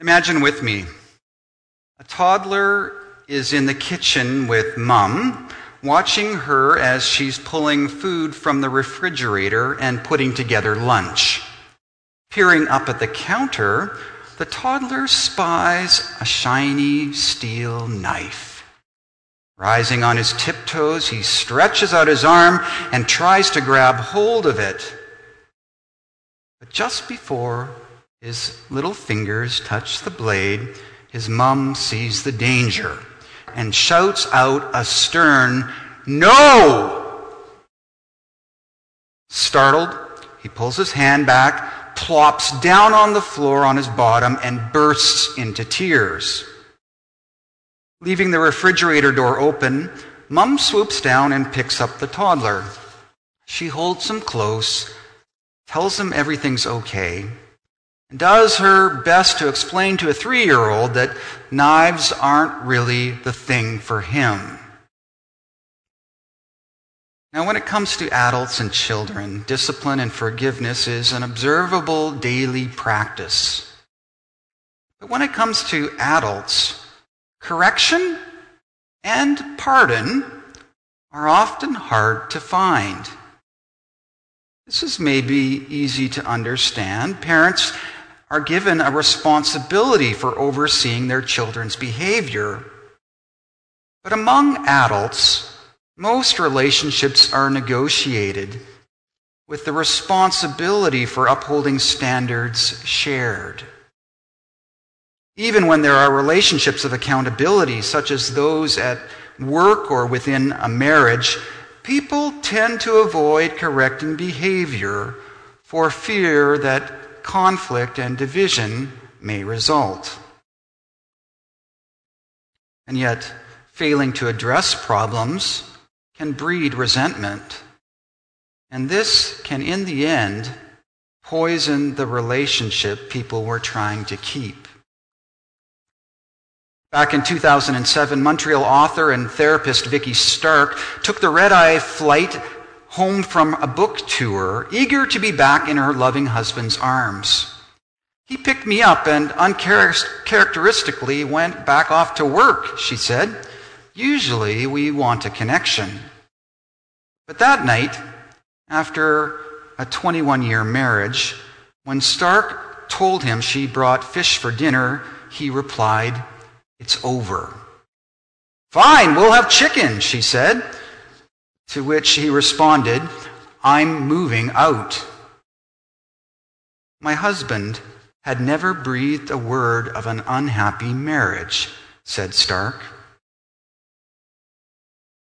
Imagine with me a toddler is in the kitchen with mom, watching her as she's pulling food from the refrigerator and putting together lunch. Peering up at the counter, the toddler spies a shiny steel knife. Rising on his tiptoes, he stretches out his arm and tries to grab hold of it. But just before his little fingers touch the blade, his mum sees the danger and shouts out a stern, No! Startled, he pulls his hand back, plops down on the floor on his bottom, and bursts into tears. Leaving the refrigerator door open, Mum swoops down and picks up the toddler. She holds him close, tells him everything's okay, and does her best to explain to a three year old that knives aren't really the thing for him. Now, when it comes to adults and children, discipline and forgiveness is an observable daily practice. But when it comes to adults, correction and pardon are often hard to find. This is maybe easy to understand. Parents are given a responsibility for overseeing their children's behavior. But among adults, most relationships are negotiated with the responsibility for upholding standards shared. Even when there are relationships of accountability, such as those at work or within a marriage, people tend to avoid correcting behavior for fear that conflict and division may result. And yet, failing to address problems can breed resentment. And this can, in the end, poison the relationship people were trying to keep. Back in 2007, Montreal author and therapist Vicki Stark took the red eye flight home from a book tour, eager to be back in her loving husband's arms. He picked me up and uncharacteristically went back off to work, she said. Usually we want a connection. But that night, after a 21 year marriage, when Stark told him she brought fish for dinner, he replied, It's over. Fine, we'll have chicken, she said. To which he responded, I'm moving out. My husband had never breathed a word of an unhappy marriage, said Stark.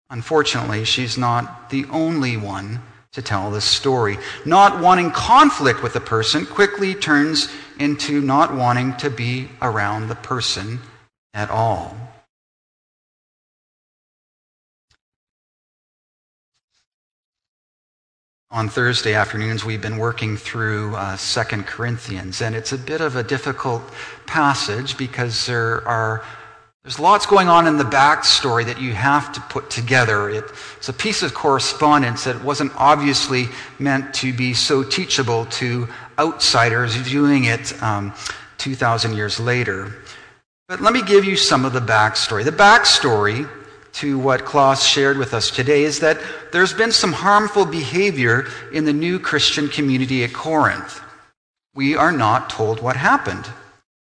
Unfortunately, she's not the only one to tell this story. Not wanting conflict with a person quickly turns into not wanting to be around the person at all. On Thursday afternoons, we've been working through uh, Second Corinthians, and it's a bit of a difficult passage because there are there's lots going on in the backstory that you have to put together. It's a piece of correspondence that wasn't obviously meant to be so teachable to outsiders viewing it um, 2,000 years later. But let me give you some of the backstory. The backstory to what Klaus shared with us today is that there's been some harmful behavior in the new Christian community at Corinth. We are not told what happened,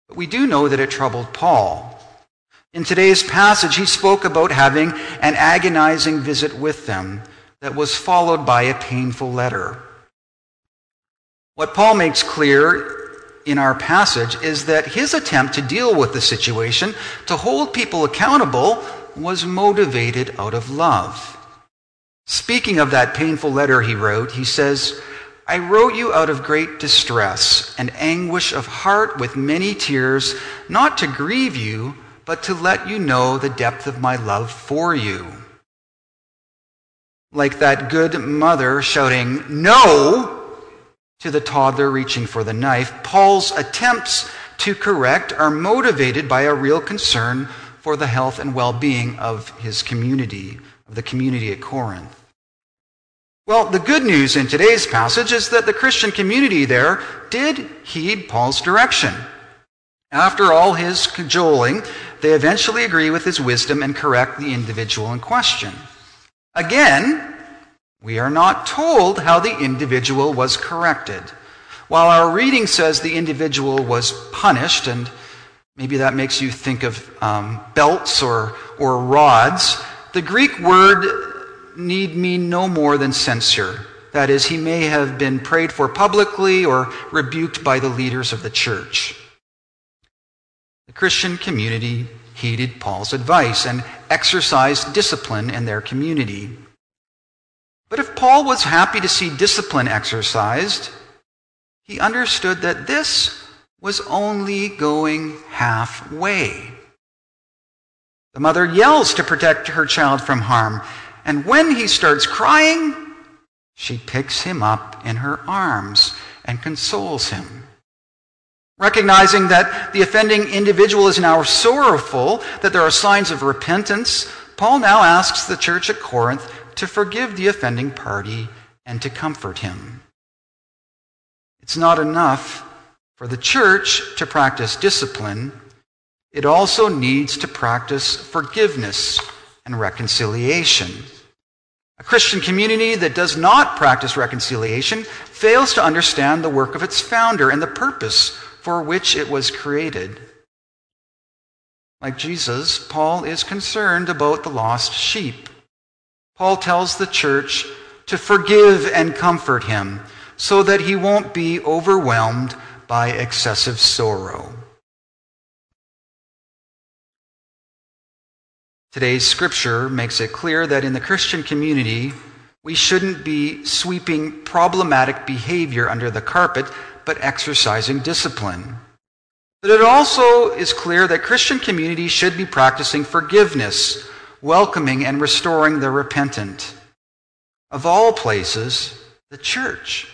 but we do know that it troubled Paul. In today's passage, he spoke about having an agonizing visit with them that was followed by a painful letter. What Paul makes clear in our passage is that his attempt to deal with the situation, to hold people accountable, was motivated out of love. Speaking of that painful letter he wrote, he says, I wrote you out of great distress and anguish of heart with many tears, not to grieve you, but to let you know the depth of my love for you. Like that good mother shouting, No! to the toddler reaching for the knife, Paul's attempts to correct are motivated by a real concern for the health and well being of his community, of the community at Corinth. Well, the good news in today's passage is that the Christian community there did heed Paul's direction. After all his cajoling, they eventually agree with his wisdom and correct the individual in question. Again, we are not told how the individual was corrected. While our reading says the individual was punished, and maybe that makes you think of um, belts or, or rods, the Greek word need mean no more than censure. That is, he may have been prayed for publicly or rebuked by the leaders of the church. The Christian community heeded Paul's advice and exercised discipline in their community. But if Paul was happy to see discipline exercised, he understood that this was only going halfway. The mother yells to protect her child from harm, and when he starts crying, she picks him up in her arms and consoles him. Recognizing that the offending individual is now sorrowful, that there are signs of repentance, Paul now asks the church at Corinth to forgive the offending party and to comfort him. It's not enough for the church to practice discipline, it also needs to practice forgiveness and reconciliation. A Christian community that does not practice reconciliation fails to understand the work of its founder and the purpose for which it was created. Like Jesus, Paul is concerned about the lost sheep. Paul tells the church to forgive and comfort him so that he won't be overwhelmed by excessive sorrow. Today's scripture makes it clear that in the Christian community, we shouldn't be sweeping problematic behavior under the carpet, but exercising discipline. But it also is clear that Christian communities should be practicing forgiveness, welcoming and restoring the repentant. Of all places, the church.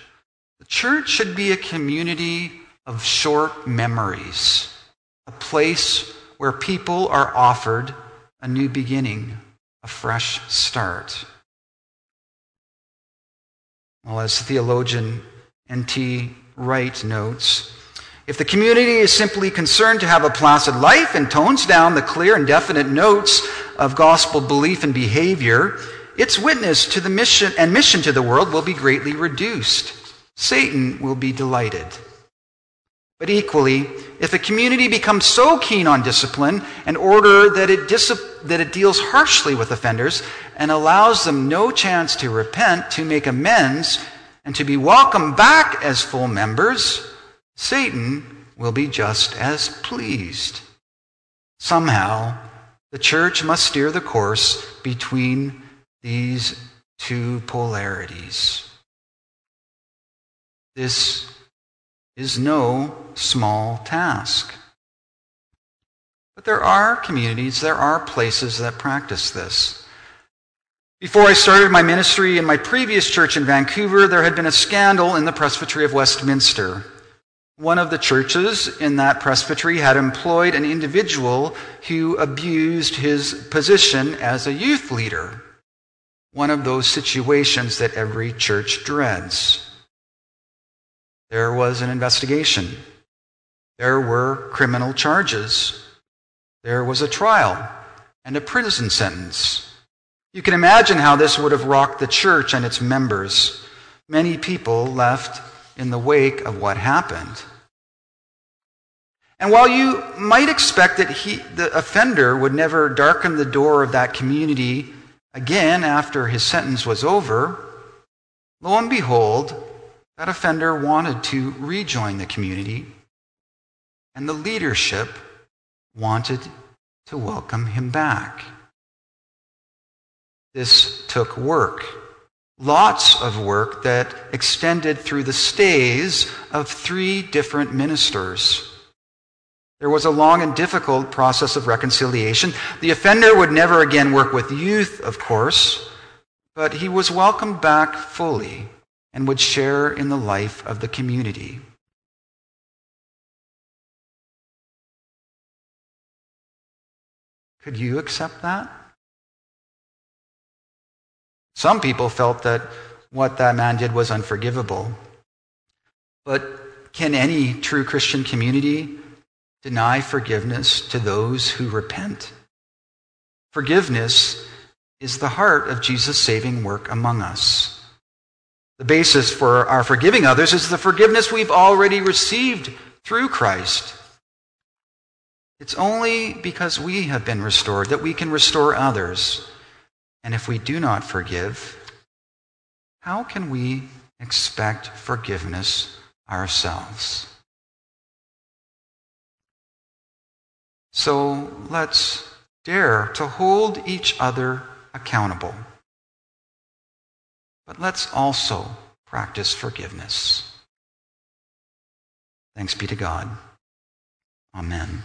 The church should be a community of short memories, a place where people are offered a new beginning, a fresh start. Well, as theologian N.T. Wright notes, if the community is simply concerned to have a placid life and tones down the clear and definite notes of gospel belief and behavior, its witness to the mission and mission to the world will be greatly reduced. Satan will be delighted. But equally, if a community becomes so keen on discipline and order that it, dis- that it deals harshly with offenders and allows them no chance to repent, to make amends, and to be welcomed back as full members, Satan will be just as pleased. Somehow, the church must steer the course between these two polarities. This is no small task. But there are communities, there are places that practice this. Before I started my ministry in my previous church in Vancouver, there had been a scandal in the Presbytery of Westminster. One of the churches in that presbytery had employed an individual who abused his position as a youth leader. One of those situations that every church dreads. There was an investigation. There were criminal charges. There was a trial and a prison sentence. You can imagine how this would have rocked the church and its members. Many people left in the wake of what happened. And while you might expect that he, the offender would never darken the door of that community again after his sentence was over, lo and behold, that offender wanted to rejoin the community, and the leadership wanted to welcome him back. This took work, lots of work that extended through the stays of three different ministers. There was a long and difficult process of reconciliation. The offender would never again work with youth, of course, but he was welcomed back fully and would share in the life of the community. Could you accept that? Some people felt that what that man did was unforgivable. But can any true Christian community deny forgiveness to those who repent. Forgiveness is the heart of Jesus' saving work among us. The basis for our forgiving others is the forgiveness we've already received through Christ. It's only because we have been restored that we can restore others. And if we do not forgive, how can we expect forgiveness ourselves? So let's dare to hold each other accountable. But let's also practice forgiveness. Thanks be to God. Amen.